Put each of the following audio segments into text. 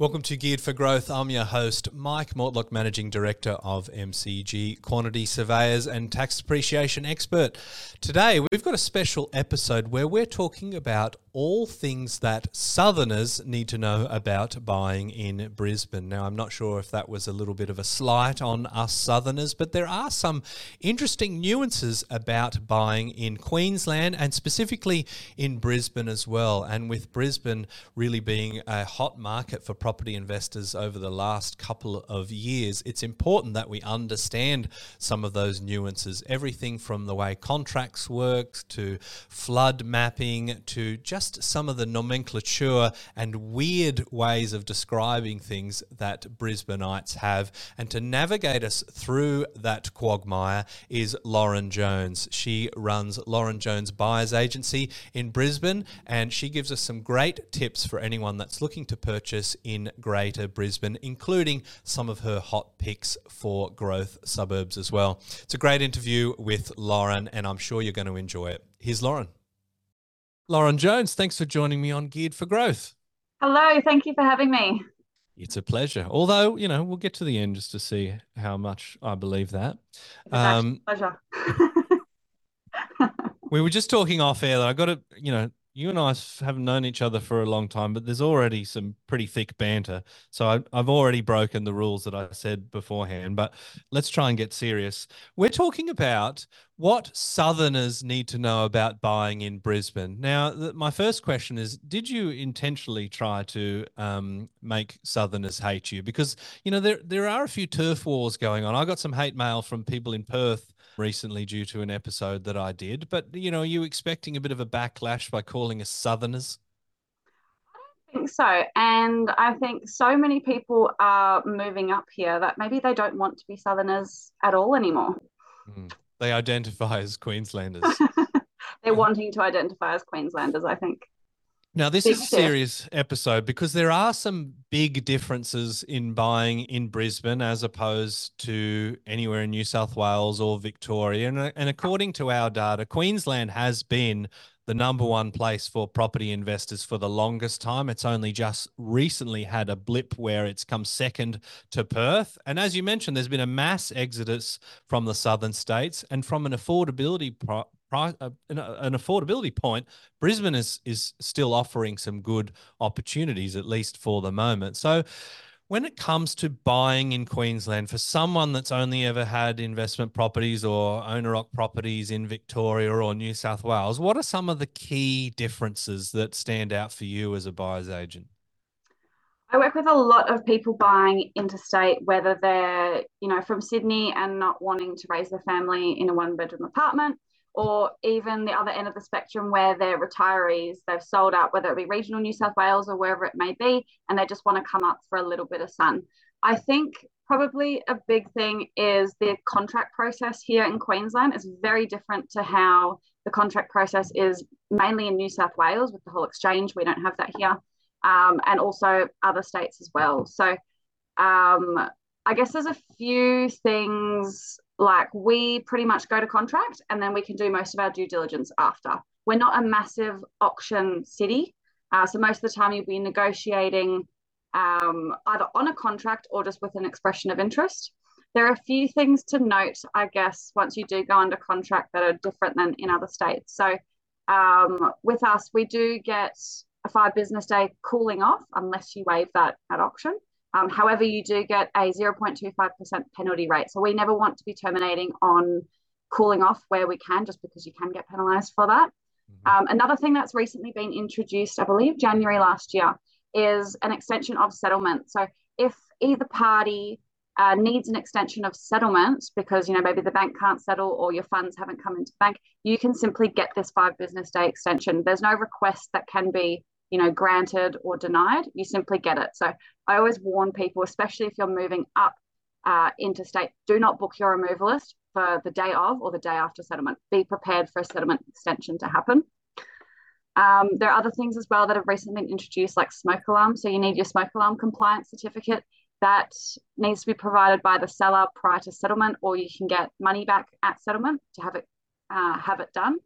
Welcome to Geared for Growth. I'm your host, Mike Mortlock, Managing Director of MCG, Quantity Surveyors and Tax Depreciation Expert. Today, we've got a special episode where we're talking about all things that Southerners need to know about buying in Brisbane. Now, I'm not sure if that was a little bit of a slight on us Southerners, but there are some interesting nuances about buying in Queensland and specifically in Brisbane as well. And with Brisbane really being a hot market for property investors over the last couple of years, it's important that we understand some of those nuances. Everything from the way contracts work to flood mapping to just just some of the nomenclature and weird ways of describing things that Brisbaneites have. And to navigate us through that quagmire is Lauren Jones. She runs Lauren Jones Buyers Agency in Brisbane, and she gives us some great tips for anyone that's looking to purchase in Greater Brisbane, including some of her hot picks for growth suburbs as well. It's a great interview with Lauren, and I'm sure you're going to enjoy it. Here's Lauren. Lauren Jones, thanks for joining me on Geared for Growth. Hello, thank you for having me. It's a pleasure. Although, you know, we'll get to the end just to see how much I believe that. Um, pleasure. we were just talking off air that I got to, you know, you and I haven't known each other for a long time, but there's already some pretty thick banter. So I, have already broken the rules that I said beforehand, but let's try and get serious. We're talking about what Southerners need to know about buying in Brisbane. Now, th- my first question is Did you intentionally try to um, make Southerners hate you? Because, you know, there, there are a few turf wars going on. I got some hate mail from people in Perth recently due to an episode that I did. But you know, are you expecting a bit of a backlash by calling us Southerners? I don't think so, and I think so many people are moving up here that maybe they don't want to be Southerners at all anymore. Mm. They identify as Queenslanders. They're wanting to identify as Queenslanders, I think. Now, this is a serious episode because there are some big differences in buying in Brisbane as opposed to anywhere in New South Wales or Victoria. And, uh, and according to our data, Queensland has been the number one place for property investors for the longest time. It's only just recently had a blip where it's come second to Perth. And as you mentioned, there's been a mass exodus from the southern states and from an affordability pro- price, uh, an, an, affordability point, Brisbane is is still offering some good opportunities, at least for the moment. So, when it comes to buying in Queensland for someone that's only ever had investment properties or owner occupied properties in Victoria or New South Wales, what are some of the key differences that stand out for you as a buyer's agent? I work with a lot of people buying interstate, whether they're, you know, from Sydney and not wanting to raise their family in a one bedroom apartment, or even the other end of the spectrum where they're retirees, they've sold out, whether it be regional New South Wales or wherever it may be, and they just want to come up for a little bit of sun. I think probably a big thing is the contract process here in Queensland is very different to how the contract process is mainly in New South Wales with the whole exchange. We don't have that here, um, and also other states as well. So um, I guess there's a few things like we pretty much go to contract and then we can do most of our due diligence after. We're not a massive auction city. Uh, so most of the time you'll be negotiating um, either on a contract or just with an expression of interest. There are a few things to note, I guess, once you do go under contract that are different than in other states. So um, with us, we do get a five business day cooling off unless you waive that at auction. Um, however, you do get a 0.25% penalty rate. So we never want to be terminating on cooling off where we can, just because you can get penalised for that. Mm-hmm. Um, another thing that's recently been introduced, I believe January last year, is an extension of settlement. So if either party uh, needs an extension of settlement because you know maybe the bank can't settle or your funds haven't come into bank, you can simply get this five business day extension. There's no request that can be you know, granted or denied, you simply get it. So I always warn people, especially if you're moving up uh, interstate, do not book your removalist for the day of or the day after settlement. Be prepared for a settlement extension to happen. Um, there are other things as well that have recently been introduced, like smoke alarm. So you need your smoke alarm compliance certificate that needs to be provided by the seller prior to settlement, or you can get money back at settlement to have it uh, have it done.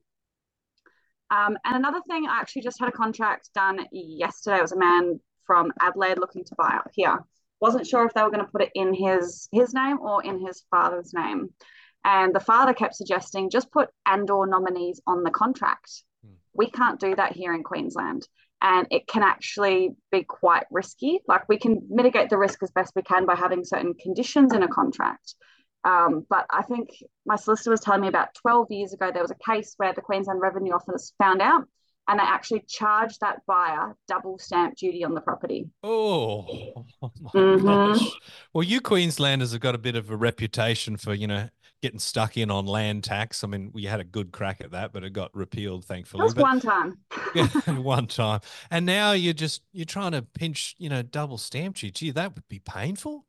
Um, and another thing, I actually just had a contract done yesterday. It was a man from Adelaide looking to buy up here. Wasn't sure if they were going to put it in his his name or in his father's name. And the father kept suggesting just put and or nominees on the contract. Hmm. We can't do that here in Queensland. And it can actually be quite risky. Like we can mitigate the risk as best we can by having certain conditions in a contract. Um, but I think my solicitor was telling me about 12 years ago, there was a case where the Queensland Revenue Office found out and they actually charged that buyer double stamp duty on the property. Oh, oh mm-hmm. Well, you Queenslanders have got a bit of a reputation for, you know, getting stuck in on land tax. I mean, we had a good crack at that, but it got repealed, thankfully. Just one time. yeah, one time. And now you're just you're trying to pinch, you know, double stamp duty. Gee, that would be painful.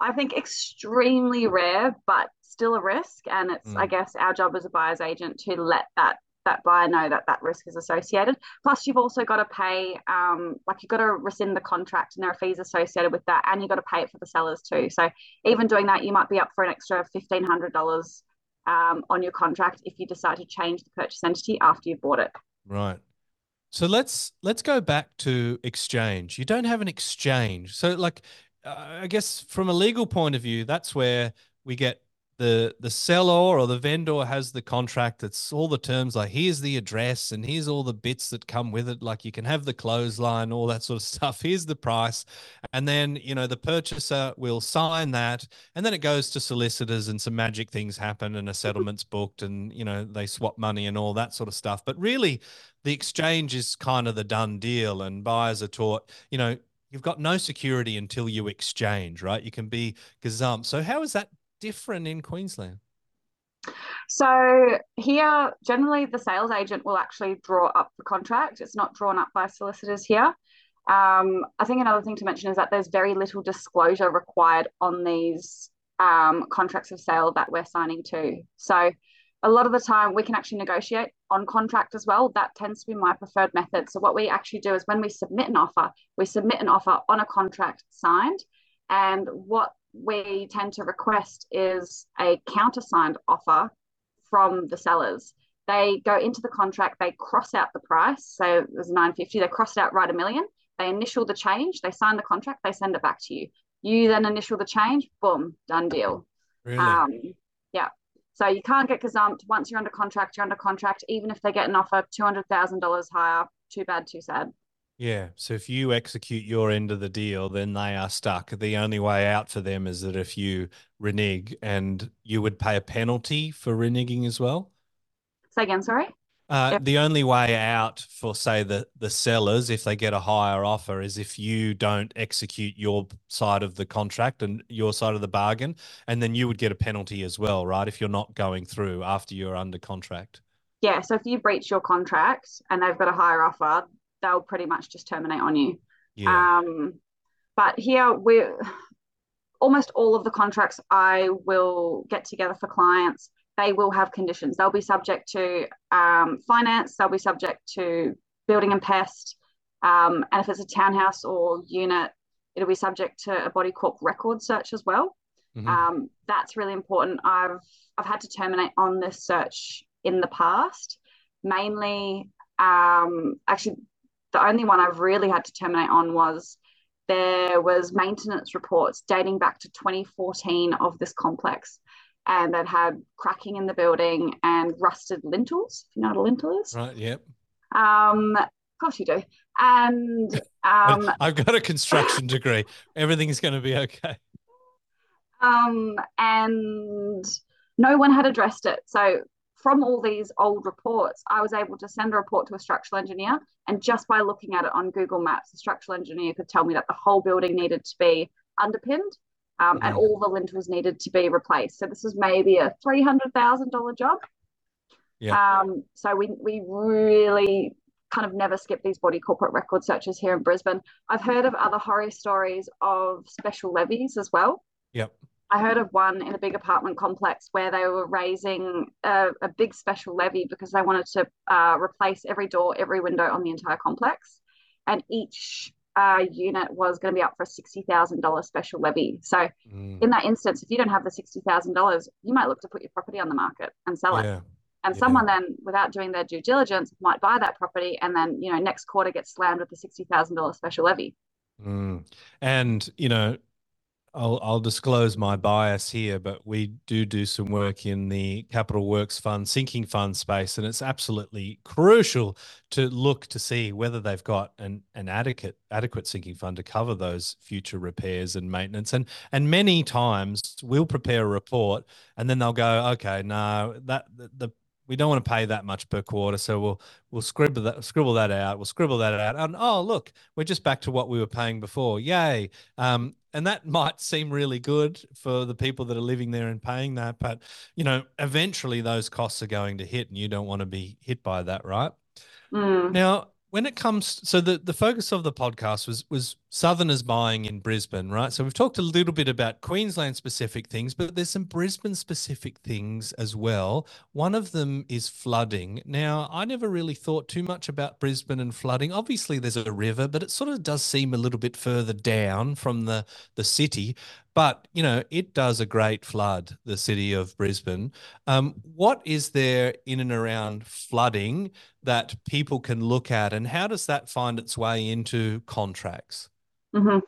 I think extremely rare, but still a risk. And it's, mm. I guess, our job as a buyer's agent to let that that buyer know that that risk is associated. Plus, you've also got to pay, um, like you've got to rescind the contract, and there are fees associated with that, and you've got to pay it for the sellers too. So even doing that, you might be up for an extra fifteen hundred dollars um, on your contract if you decide to change the purchase entity after you've bought it. Right. So let's let's go back to exchange. You don't have an exchange, so like I guess from a legal point of view, that's where we get the the seller or the vendor has the contract. That's all the terms like here's the address and here's all the bits that come with it. Like you can have the clothesline all that sort of stuff. Here's the price. And then you know the purchaser will sign that and then it goes to solicitors and some magic things happen and a mm-hmm. settlement's booked and you know they swap money and all that sort of stuff. But really the exchange is kind of the done deal and buyers are taught you know you've got no security until you exchange right you can be gazumped so how is that different in Queensland? So here, generally, the sales agent will actually draw up the contract. It's not drawn up by solicitors here. Um, I think another thing to mention is that there's very little disclosure required on these um, contracts of sale that we're signing to. So a lot of the time we can actually negotiate on contract as well. That tends to be my preferred method. So what we actually do is when we submit an offer, we submit an offer on a contract signed. And what we tend to request is a countersigned offer from the sellers. They go into the contract, they cross out the price. So it was 950, they cross it out, write a million. They initial the change, they sign the contract, they send it back to you. You then initial the change, boom, done deal. Really? Um. So you can't get gazumped. Once you're under contract, you're under contract. Even if they get an offer $200,000 higher, too bad, too sad. Yeah. So if you execute your end of the deal, then they are stuck. The only way out for them is that if you renege and you would pay a penalty for reneging as well. Say again, sorry. Uh, yep. The only way out for, say, the the sellers, if they get a higher offer, is if you don't execute your side of the contract and your side of the bargain, and then you would get a penalty as well, right? If you're not going through after you're under contract. Yeah. So if you breach your contract and they've got a higher offer, they'll pretty much just terminate on you. Yeah. Um, but here we're almost all of the contracts I will get together for clients. They will have conditions. They'll be subject to um, finance. They'll be subject to building and pest. Um, and if it's a townhouse or unit, it'll be subject to a body corp record search as well. Mm-hmm. Um, that's really important. I've I've had to terminate on this search in the past, mainly um, actually the only one I've really had to terminate on was there was maintenance reports dating back to 2014 of this complex and that had cracking in the building and rusted lintels if you know what a lintel is. Right yep. Um of course you do. And um i've got a construction degree. Everything's going to be okay. Um and no one had addressed it. So from all these old reports, I was able to send a report to a structural engineer. And just by looking at it on Google Maps, the structural engineer could tell me that the whole building needed to be underpinned um, and all the lintels needed to be replaced. So this was maybe a $300,000 job. Yeah. Um, so we, we really kind of never skip these body corporate record searches here in Brisbane. I've heard of other horror stories of special levies as well. Yep. I heard of one in a big apartment complex where they were raising a, a big special levy because they wanted to uh, replace every door, every window on the entire complex. And each uh, unit was going to be up for a $60,000 special levy. So, mm. in that instance, if you don't have the $60,000, you might look to put your property on the market and sell yeah. it. And Yeah. someone then, without doing their due diligence, might buy that property and then, you know, next quarter gets slammed with the $60,000 special levy. Mm. And you know, I'll I'll disclose my bias here, but we do do some work in the capital works fund, sinking fund space, and it's absolutely crucial to look to see whether they've got an an adequate adequate sinking fund to cover those future repairs and maintenance. And and many times we'll prepare a report, and then they'll go, okay, no, that the, the we don't want to pay that much per quarter, so we'll we'll scribble that scribble that out. We'll scribble that out, and oh look, we're just back to what we were paying before. Yay! Um, and that might seem really good for the people that are living there and paying that, but you know, eventually those costs are going to hit, and you don't want to be hit by that, right? Mm. Now, when it comes, so the, the focus of the podcast was was Southerners buying in Brisbane, right? So we've talked a little bit about Queensland specific things, but there's some Brisbane specific things as well. One of them is flooding. Now, I never really thought too much about Brisbane and flooding. Obviously, there's a river, but it sort of does seem a little bit further down from the the city. But you know, it does a great flood, the city of Brisbane. Um, what is there in and around flooding that people can look at, and how does that find its way into contracts? hmm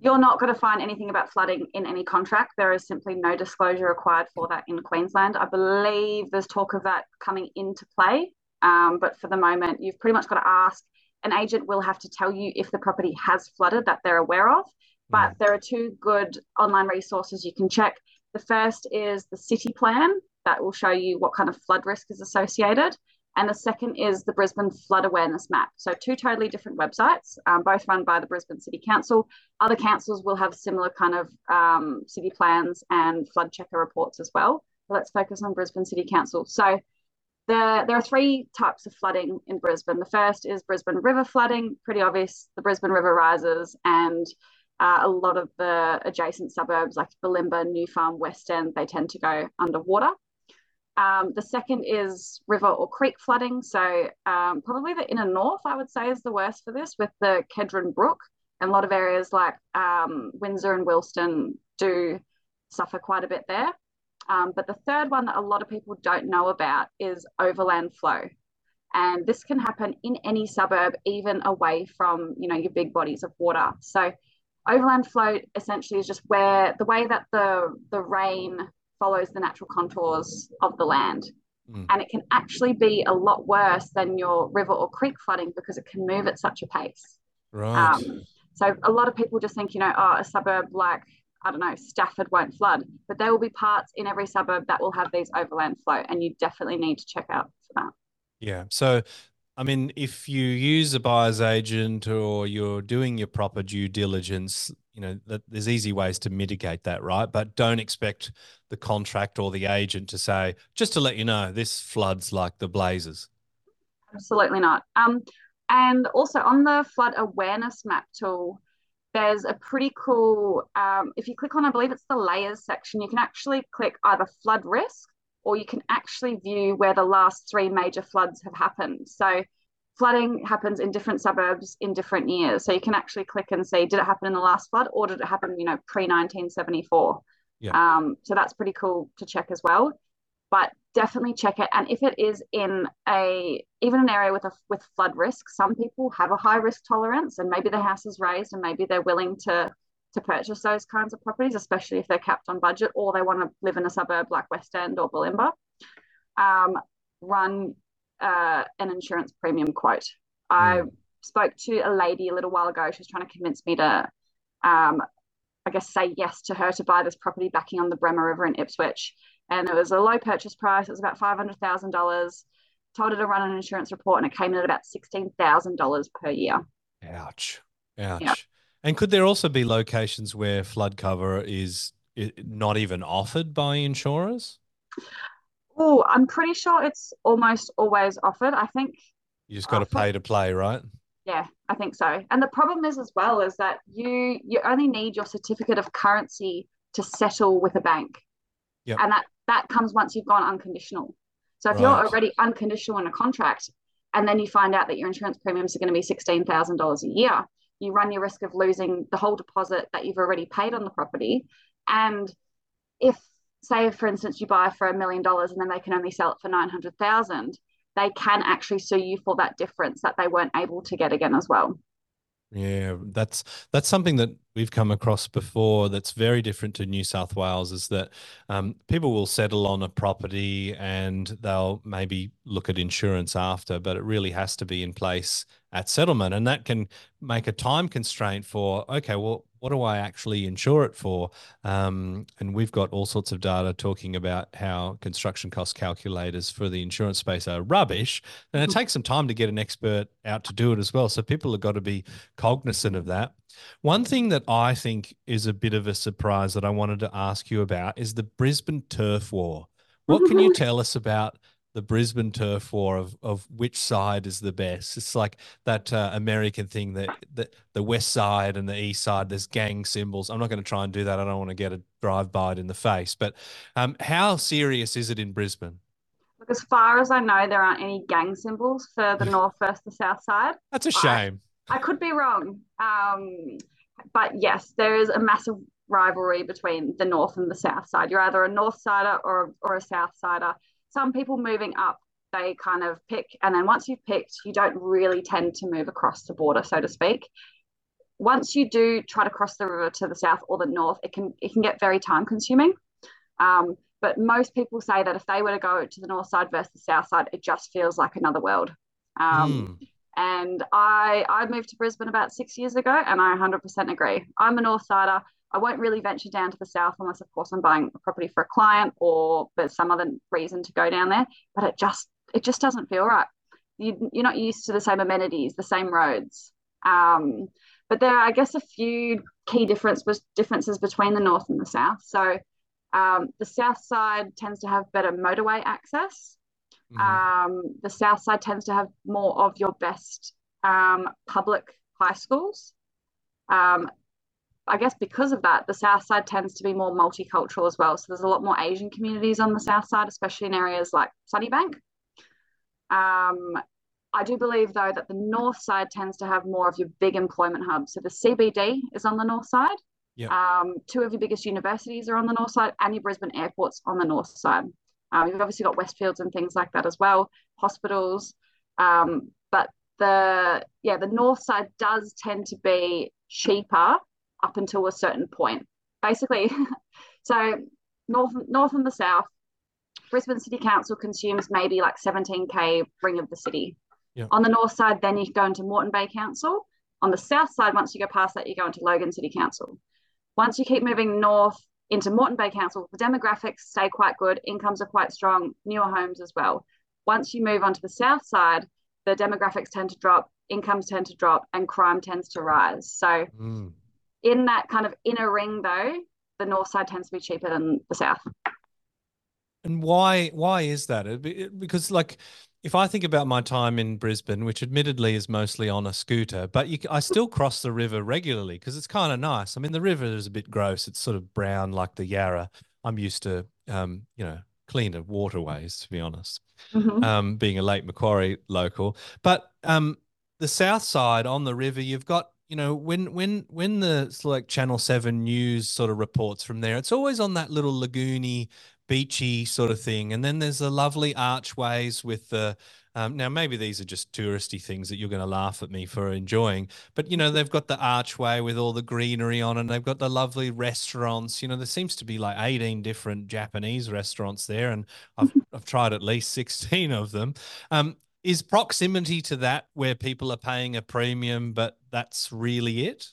You're not going to find anything about flooding in any contract. There is simply no disclosure required for that in Queensland. I believe there's talk of that coming into play, um, but for the moment, you've pretty much got to ask. An agent will have to tell you if the property has flooded that they're aware of. But there are two good online resources you can check. The first is the city plan that will show you what kind of flood risk is associated. And the second is the Brisbane Flood Awareness Map. So, two totally different websites, um, both run by the Brisbane City Council. Other councils will have similar kind of um, city plans and flood checker reports as well. Let's focus on Brisbane City Council. So, the, there are three types of flooding in Brisbane. The first is Brisbane River flooding, pretty obvious. The Brisbane River rises, and uh, a lot of the adjacent suburbs like Bulimba, New Farm, West End, they tend to go underwater. Um, the second is river or creek flooding. So um, probably the inner north, I would say, is the worst for this with the Kedron Brook. And a lot of areas like um, Windsor and Wilston do suffer quite a bit there. Um, but the third one that a lot of people don't know about is overland flow. And this can happen in any suburb, even away from, you know, your big bodies of water. So overland flow essentially is just where the way that the the rain follows the natural contours of the land. Mm. And it can actually be a lot worse than your river or creek flooding because it can move at such a pace. Right. Um, so a lot of people just think, you know, oh, a suburb like, I don't know, Stafford won't flood, but there will be parts in every suburb that will have these overland flow, and you definitely need to check out for that. Yeah. So, I mean, if you use a buyer's agent or you're doing your proper due diligence, you know, there's easy ways to mitigate that, right? But don't expect the contract or the agent to say, just to let you know, this floods like the blazes. Absolutely not. Um, and also on the flood awareness map tool, there's a pretty cool, um, if you click on, I believe it's the layers section, you can actually click either flood risk or you can actually view where the last three major floods have happened. So flooding happens in different suburbs in different years. So you can actually click and see, did it happen in the last flood or did it happen, you know, pre-1974? Yeah. Um, so that's pretty cool to check as well. But definitely check it. And if it is in a even an area with a with flood risk, some people have a high risk tolerance and maybe the house is raised and maybe they're willing to to purchase those kinds of properties, especially if they're capped on budget or they want to live in a suburb like West End or Bulimba. Um, run uh, an insurance premium quote. I Mm. spoke to a lady a little while ago. She was trying to convince me to, um, I guess, say yes to her to buy this property backing on the Bremer River in Ipswich. And it was a low purchase price. It was about $500,000. Told her to run an insurance report and it came in at about $16,000 per year. Ouch. Ouch. And could there also be locations where flood cover is not even offered by insurers? Oh, I'm pretty sure it's almost always offered. I think You just got to pay to play, right? Yeah, I think so. And the problem is as well is that you you only need your certificate of currency to settle with a bank. Yep. And that that comes once you've gone unconditional. So if you're already unconditional in a contract and then you find out that your insurance premiums are going to be $16,000 a year, you run your risk of losing the whole deposit that you've already paid on the property. And if say for instance you buy for a million dollars and then they can only sell it for 900,000 they can actually sue you for that difference that they weren't able to get again as well yeah, that's that's something that we've come across before. That's very different to New South Wales. Is that um, people will settle on a property and they'll maybe look at insurance after, but it really has to be in place at settlement, and that can make a time constraint for okay, well, what do I actually insure it for? Um, and we've got all sorts of data talking about how construction cost calculators for the insurance space are rubbish. And it mm-hmm. takes some time to get an expert out to do it as well. So people have got to be cognizant of that. One thing that I think is a bit of a surprise that I wanted to ask you about is the Brisbane turf war. What can you tell us about the Brisbane turf war of of which side is the best. It's like that uh, American thing that the, the west side and the east side. There's gang symbols. I'm not going to try and do that. I don't want to get a drive by it in the face. But um, how serious is it in Brisbane? Look, as far as I know, there aren't any gang symbols for the north versus the south side. That's a shame. I, I could be wrong. Um, but yes, there is a massive rivalry between the north and the south side. You're either a north sider or or a south sider some people moving up they kind of pick and then once you've picked you don't really tend to move across the border so to speak. Once you do try to cross the river to the south or the north it can it can get very time consuming. Um, but most people say that if they were to go to the north side versus the south side it just feels like another world. Um, mm. And i i moved to brisbane about six years ago and i 100% agree i'm a north sider I won't really venture down to the south unless, of course, I'm buying a property for a client or there's some other reason to go down there. But it just it just doesn't feel right. You, you're not used to the same amenities, the same roads. Um, but there are, I guess, a few key difference was differences between the north and the south. So um, the south side tends to have better motorway access. Mm-hmm. Um, the south side tends to have more of your best um, public high schools. Um, I guess because of that, the south side tends to be more multicultural as well. So there's a lot more Asian communities on the south side, especially in areas like Sunnybank. Um, I do believe though that the north side tends to have more of your big employment hubs. So the CBD is on the north side. Yep. Um, two of your biggest universities are on the north side, and your Brisbane airport's on the north side. Um, you've obviously got Westfields and things like that as well, hospitals. Um, but the yeah, the north side does tend to be cheaper up until a certain point. Basically, so north north and the south, Brisbane City Council consumes maybe like 17k ring of the city. Yeah. On the north side, then you go into Moreton Bay Council. On the south side, once you go past that, you go into Logan City Council. Once you keep moving north into Moreton Bay Council, the demographics stay quite good, incomes are quite strong, newer homes as well. Once you move onto the south side, the demographics tend to drop, incomes tend to drop, and crime tends to rise. So mm in that kind of inner ring though the north side tends to be cheaper than the south and why why is that because like if I think about my time in Brisbane, which admittedly is mostly on a scooter, but you, I still cross the river regularly because it's kind of nice. I mean, the river is a bit gross; it's sort of brown like the Yarra. I'm used to, um, you know, cleaner waterways, to be honest. Mm-hmm. Um, being a Lake Macquarie local, but um, the south side on the river, you've got you know when when when the like channel 7 news sort of reports from there it's always on that little lagoony beachy sort of thing and then there's the lovely archways with the um, now maybe these are just touristy things that you're going to laugh at me for enjoying but you know they've got the archway with all the greenery on and they've got the lovely restaurants you know there seems to be like 18 different japanese restaurants there and i've, I've tried at least 16 of them. Um, is proximity to that where people are paying a premium, but that's really it?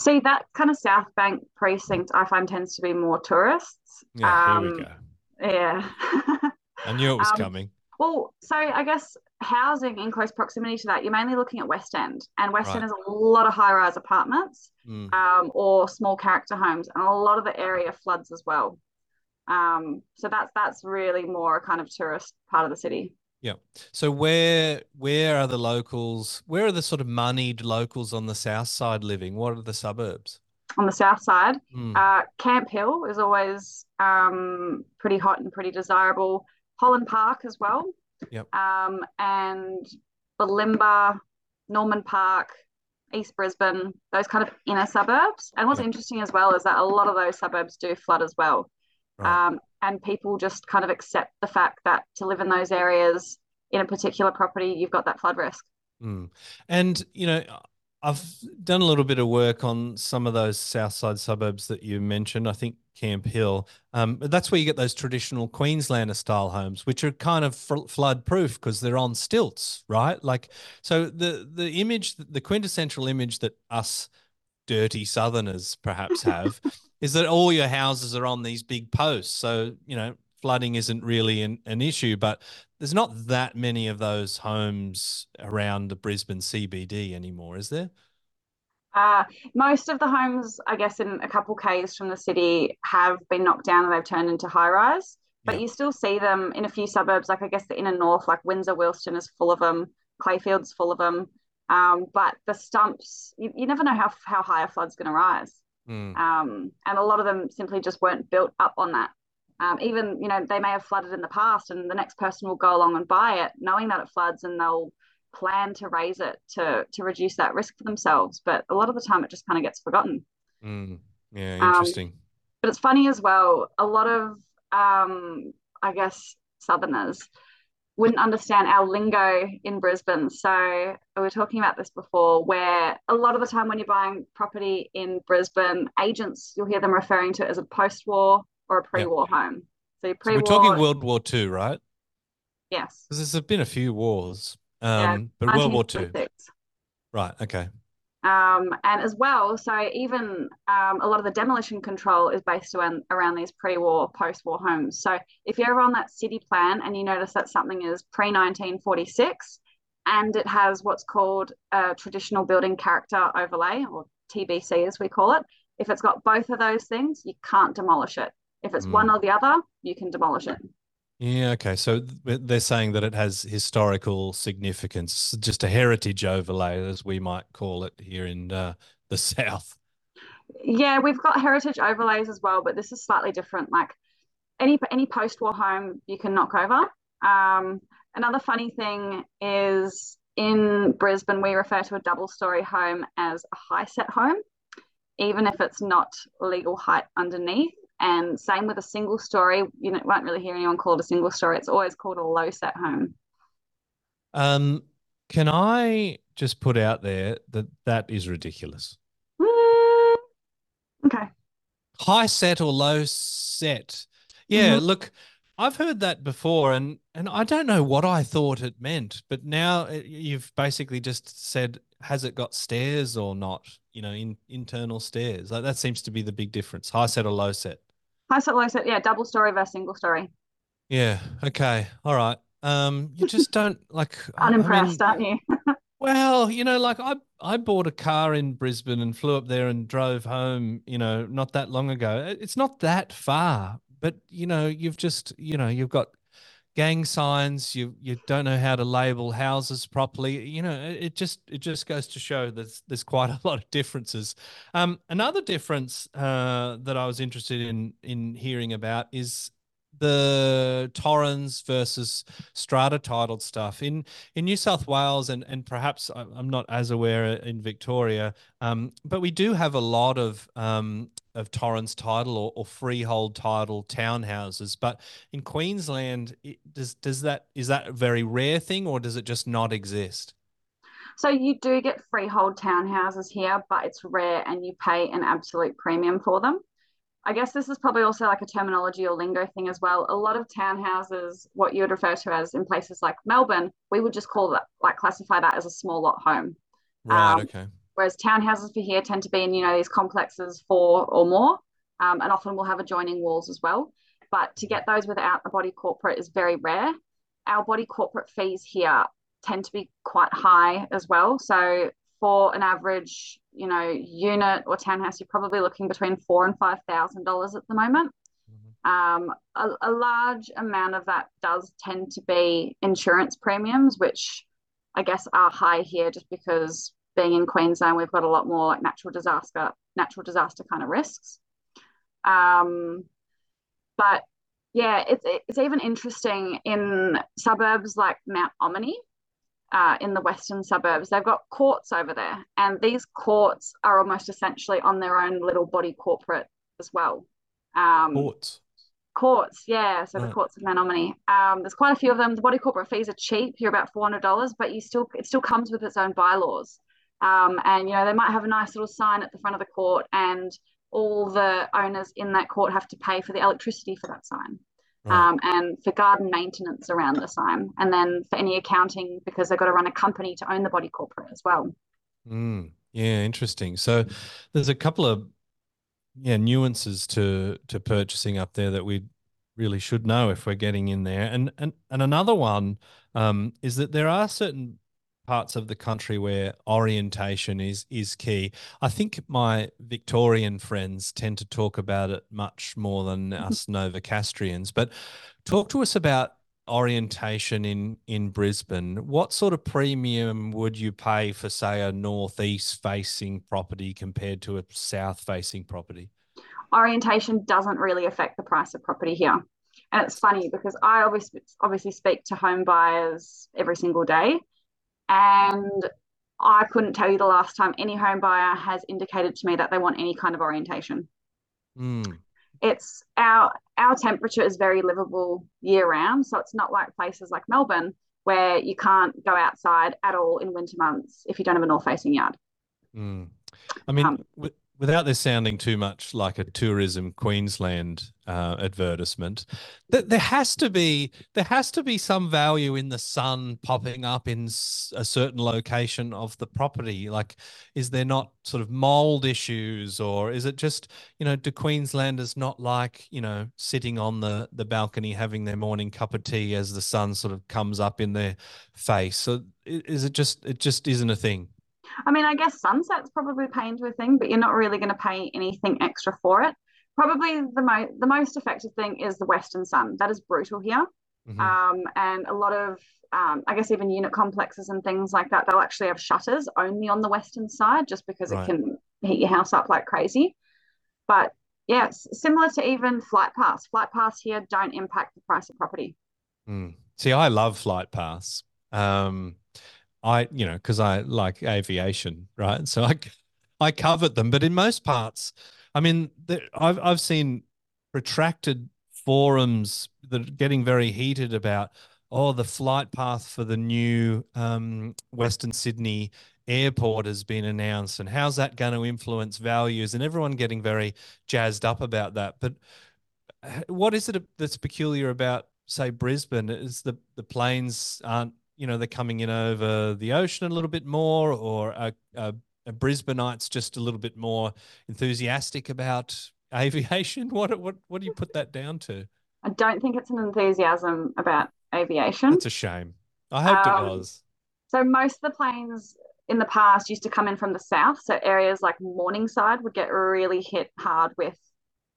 See, that kind of South Bank precinct I find tends to be more tourists. Yeah, um, here we um, go. Yeah. I knew it was um, coming. Well, so I guess housing in close proximity to that, you're mainly looking at West End, and West right. End has a lot of high rise apartments mm. um, or small character homes, and a lot of the area floods as well. Um, so that's that's really more a kind of tourist part of the city. Yeah. So where where are the locals? Where are the sort of moneyed locals on the south side living? What are the suburbs? On the south side, mm. uh, Camp Hill is always um, pretty hot and pretty desirable. Holland Park as well. Yep. Um, and Bulimba, Norman Park, East Brisbane, those kind of inner suburbs. And what's yep. interesting as well is that a lot of those suburbs do flood as well. Right. Um, and people just kind of accept the fact that to live in those areas in a particular property, you've got that flood risk. Mm. And, you know, I've done a little bit of work on some of those south side suburbs that you mentioned. I think Camp Hill. Um, that's where you get those traditional Queenslander style homes, which are kind of flood proof because they're on stilts, right? Like, so the the image, the quintessential image that us dirty Southerners perhaps have, is that all your houses are on these big posts. So you know, flooding isn't really an, an issue, but there's not that many of those homes around the Brisbane CBD anymore, is there? Uh, most of the homes, I guess, in a couple k's from the city have been knocked down and they've turned into high rise. But yeah. you still see them in a few suburbs, like I guess the inner north, like Windsor, Wilston is full of them, Clayfield's full of them. Um, but the stumps, you, you, never know how, how high a flood's going to rise. Mm. Um, and a lot of them simply just weren't built up on that. Um, even, you know, they may have flooded in the past and the next person will go along and buy it knowing that it floods and they'll plan to raise it to to reduce that risk for themselves. But a lot of the time it just kind of gets forgotten. Mm. Yeah, um, interesting. Um, but it's funny as well. A lot of, um, I guess, Southerners wouldn't understand our lingo in Brisbane. So we were talking about this before, where a lot of the time when you're buying property in Brisbane, agents you'll hear them referring to it as a post-war or a pre-war home. So pre-war. So we're talking World War Two, right? Yes. Because there's been a few wars, um, yeah, but World War Two. Right. Okay. Um, and as well, so even um, a lot of the demolition control is based around, around these pre-war, post-war homes. So if you're ever on that city plan and you notice that something is pre-1946 and it has what's called a traditional building character overlay or TBC as we call it, if it's got both of those things, you can't demolish it. If it's mm. one or the other, you can demolish it. Yeah, okay. So they're saying that it has historical significance, just a heritage overlay, as we might call it here in uh, the South. Yeah, we've got heritage overlays as well, but this is slightly different. Like any any post-war home, you can knock over. Um, another funny thing is in Brisbane, we refer to a double-story home as a high-set home, even if it's not legal height underneath. And same with a single story. You know, won't really hear anyone call it a single story. It's always called a low set home. Um, can I just put out there that that is ridiculous? Mm, okay. High set or low set? Yeah. Mm-hmm. Look, I've heard that before, and and I don't know what I thought it meant, but now uh, you've basically just said, has it got stairs or not? You know, in internal stairs. Like that seems to be the big difference. High set or low set. High set, low set. Yeah, double story versus single story. Yeah. Okay. All right. Um, you just don't like unimpressed, I mean, aren't you? well, you know, like I I bought a car in Brisbane and flew up there and drove home. You know, not that long ago. It's not that far, but you know, you've just you know you've got gang signs you you don't know how to label houses properly you know it just it just goes to show there's there's quite a lot of differences. Um, another difference uh, that i was interested in in hearing about is the Torrens versus strata titled stuff in in New South Wales and and perhaps I'm not as aware in Victoria, um, but we do have a lot of um, of Torrens title or, or freehold title townhouses. But in Queensland, does does that is that a very rare thing or does it just not exist? So you do get freehold townhouses here, but it's rare and you pay an absolute premium for them. I guess this is probably also like a terminology or lingo thing as well. A lot of townhouses, what you would refer to as in places like Melbourne, we would just call that, like classify that as a small lot home. Right. Um, okay. Whereas townhouses for here tend to be in, you know, these complexes four or more, um, and often will have adjoining walls as well. But to get those without a body corporate is very rare. Our body corporate fees here tend to be quite high as well. So for an average, you know, unit or townhouse, you're probably looking between four and five thousand dollars at the moment. Mm-hmm. Um, a, a, large amount of that does tend to be insurance premiums, which I guess are high here, just because being in Queensland, we've got a lot more like natural disaster, natural disaster kind of risks. Um, but yeah, it's it's even interesting in suburbs like Mount Ommaney uh, in the western suburbs. They've got courts over there, and these courts are almost essentially on their own little body corporate as well. Um, courts. courts, yeah. So right. the courts of Mount Ommaney. Um, there's quite a few of them. The body corporate fees are cheap. You're about four hundred dollars, but you still it still comes with its own bylaws. Um, and you know they might have a nice little sign at the front of the court, and all the owners in that court have to pay for the electricity for that sign. Right. Um, and for garden maintenance around the sign, and then for any accounting because they've got to run a company to own the body corporate as well. Mm, yeah, interesting. So there's a couple of yeah nuances to to purchasing up there that we really should know if we're getting in there. And and and another one um, is that there are certain parts of the country where orientation is is key. I think my Victorian friends tend to talk about it much more than us Novocastrians. But talk to us about orientation in in Brisbane, what sort of premium would you pay for, say, a northeast facing property compared to a south facing property? Orientation doesn't really affect the price of property here. And it's funny because I obviously obviously speak to home buyers every single day. And I couldn't tell you the last time any home buyer has indicated to me that they want any kind of orientation. Mm it's our our temperature is very livable year round so it's not like places like melbourne where you can't go outside at all in winter months if you don't have a north facing yard mm. i mean um, without this sounding too much like a tourism Queensland uh, advertisement, th- there has to be there has to be some value in the sun popping up in s- a certain location of the property. Like, is there not sort of mold issues, or is it just you know do Queenslanders not like you know sitting on the the balcony having their morning cup of tea as the sun sort of comes up in their face? So is it just it just isn't a thing? I mean, I guess sunset's probably paying to a thing, but you're not really going to pay anything extra for it. Probably the most the most effective thing is the western sun. That is brutal here, mm-hmm. um, and a lot of um, I guess even unit complexes and things like that. They'll actually have shutters only on the western side, just because right. it can heat your house up like crazy. But yeah, similar to even flight pass. Flight pass here don't impact the price of property. Mm. See, I love flight pass. Um, I, you know, because I like aviation, right? So I, I covered them, but in most parts, I mean, I've I've seen protracted forums that are getting very heated about, oh, the flight path for the new um, Western Sydney airport has been announced, and how's that going to influence values? And everyone getting very jazzed up about that. But uh, what is it that's peculiar about, say, Brisbane? Is the the planes aren't you know they're coming in over the ocean a little bit more, or a, Brisbaneites just a little bit more enthusiastic about aviation? What what what do you put that down to? I don't think it's an enthusiasm about aviation. It's a shame. I hoped um, it was. So most of the planes in the past used to come in from the south. So areas like Morningside would get really hit hard with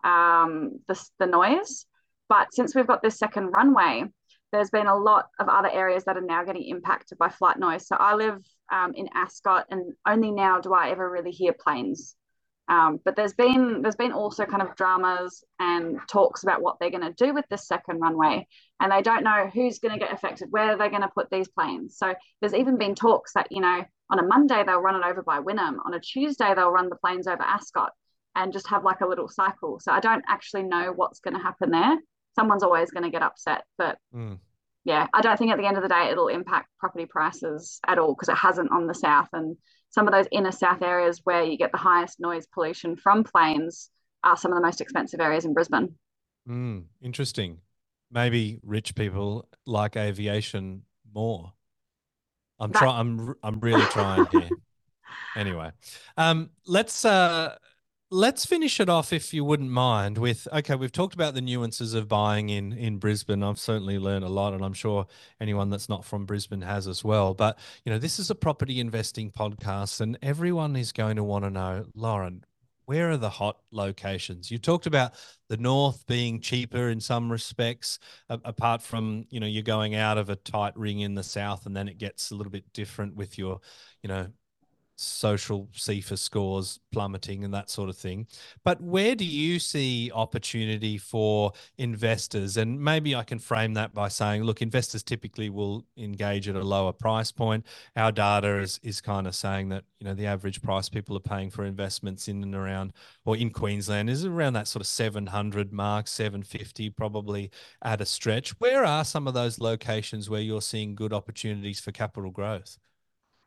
um, the, the noise. But since we've got this second runway, there's been a lot of other areas that are now getting impacted by flight noise. So I live um, in Ascot, and only now do I ever really hear planes. Um, but there's been there's been also kind of dramas and talks about what they're going to do with this second runway, and they don't know who's going to get affected, where they're going to put these planes. So there's even been talks that you know on a Monday they'll run it over by Wynnum, on a Tuesday they'll run the planes over Ascot, and just have like a little cycle. So I don't actually know what's going to happen there someone's always going to get upset. But mm. yeah, I don't think at the end of the day it'll impact property prices at all because it hasn't on the south. And some of those inner south areas where you get the highest noise pollution from planes are some of the most expensive areas in Brisbane. Mm, interesting. Maybe rich people like aviation more. I'm trying. I'm I'm really trying here. anyway, um, let's uh, let's finish it off if you wouldn't mind with okay we've talked about the nuances of buying in in brisbane. I've certainly learned a lot and i'm sure anyone that's not from brisbane has as well. But you know this is a property investing podcast and everyone is going to want to know lauren where are the hot locations? You talked about the north being cheaper in some respects apart from you know you're going out of a tight ring in the south and then it gets a little bit different with your you know social SEIFA scores plummeting and that sort of thing. But where do you see opportunity for investors? And maybe I can frame that by saying, look, investors typically will engage at a lower price point. Our data is, is kind of saying that, you know, the average price people are paying for investments in and around or in Queensland is around that sort of 700 mark, 750 probably at a stretch. Where are some of those locations where you're seeing good opportunities for capital growth?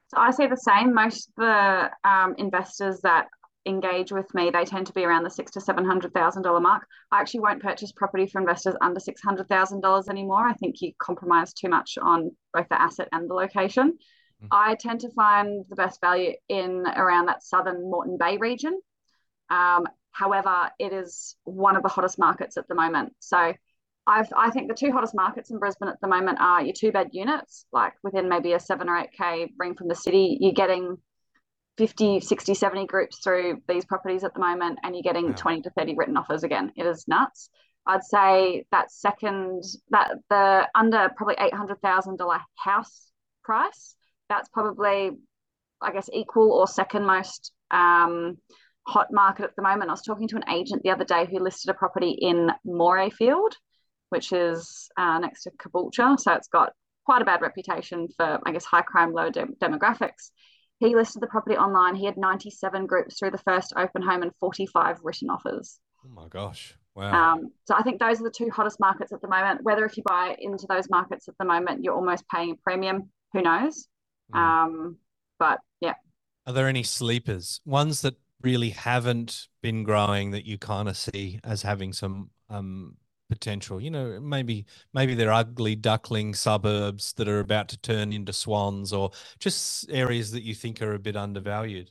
So I see the same. Most of the um, investors that engage with me, they tend to be around the six to seven hundred thousand dollar mark. I actually won't purchase property for investors under six hundred thousand dollars anymore. I think you compromise too much on both the asset and the location. Mm. I tend to find the best value in around that southern Moreton Bay region. Um, however, it is one of the hottest markets at the moment. So I've, I think the two hottest markets in Brisbane at the moment are your two bed units, like within maybe a seven or eight K ring from the city. You're getting 50, 60, 70 groups through these properties at the moment, and you're getting 20 to 30 written offers again. It is nuts. I'd say that second, that the under probably $800,000 house price, that's probably, I guess, equal or second most um, hot market at the moment. I was talking to an agent the other day who listed a property in Morayfield which is uh, next to Caboolture. So it's got quite a bad reputation for, I guess, high crime, low de- demographics. He listed the property online. He had 97 groups through the first open home and 45 written offers. Oh my gosh. Wow. Um, so I think those are the two hottest markets at the moment. Whether if you buy into those markets at the moment, you're almost paying a premium. Who knows? Mm. Um, but yeah. Are there any sleepers? Ones that really haven't been growing that you kind of see as having some um, potential. You know, maybe maybe they're ugly duckling suburbs that are about to turn into swans, or just areas that you think are a bit undervalued.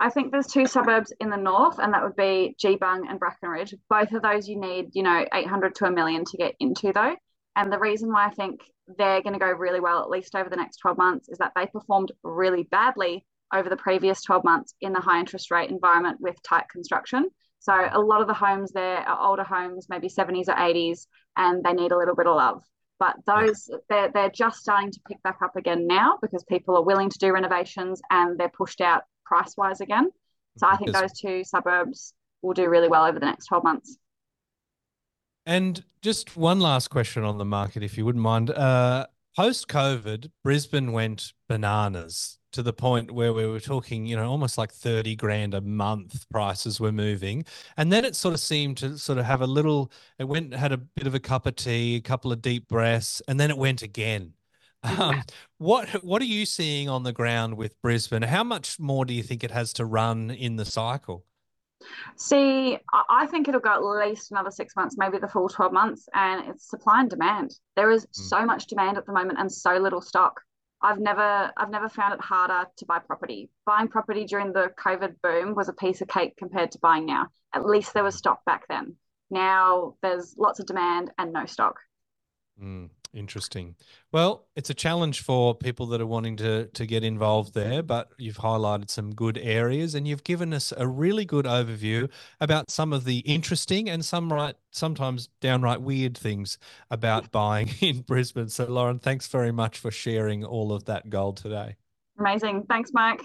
I think there's two suburbs in the north, and that would be Geebung and Bracken Ridge. Both of those you need, you know, 800 to a million to get into, though. And the reason why I think they're going to go really well, at least over the next 12 months, is that they performed really badly over the previous 12 months in the high interest rate environment with tight construction. So a lot of the homes there are older homes, maybe 70s or 80s, and they need a little bit of love. But those they're they're just starting to pick back up again now because people are willing to do renovations and they're pushed out price wise again. So I think those two suburbs will do really well over the next 12 months. And just one last question on the market, if you wouldn't mind. Uh, Post COVID, Brisbane went bananas to the point where we were talking, you know, almost like 30 grand a month prices were moving. And then it sort of seemed to sort of have a little, it went, had a bit of a cup of tea, a couple of deep breaths, and then it went again. Um, what what are you seeing on the ground with Brisbane? How much more do you think it has to run in the cycle? See, I think it'll go at least another six months, maybe the full 12 months, and it's supply and demand. There is mm. so much demand at the moment and so little stock. I've never I've never found it harder to buy property. Buying property during the COVID boom was a piece of cake compared to buying now. At least there was stock back then. Now there's lots of demand and no stock. Mm. Interesting. Well, it's a challenge for people that are wanting to to get involved there, but you've highlighted some good areas and you've given us a really good overview about some of the interesting and some right sometimes downright weird things about buying in Brisbane. So Lauren, thanks very much for sharing all of that gold today. Amazing. Thanks, Mike.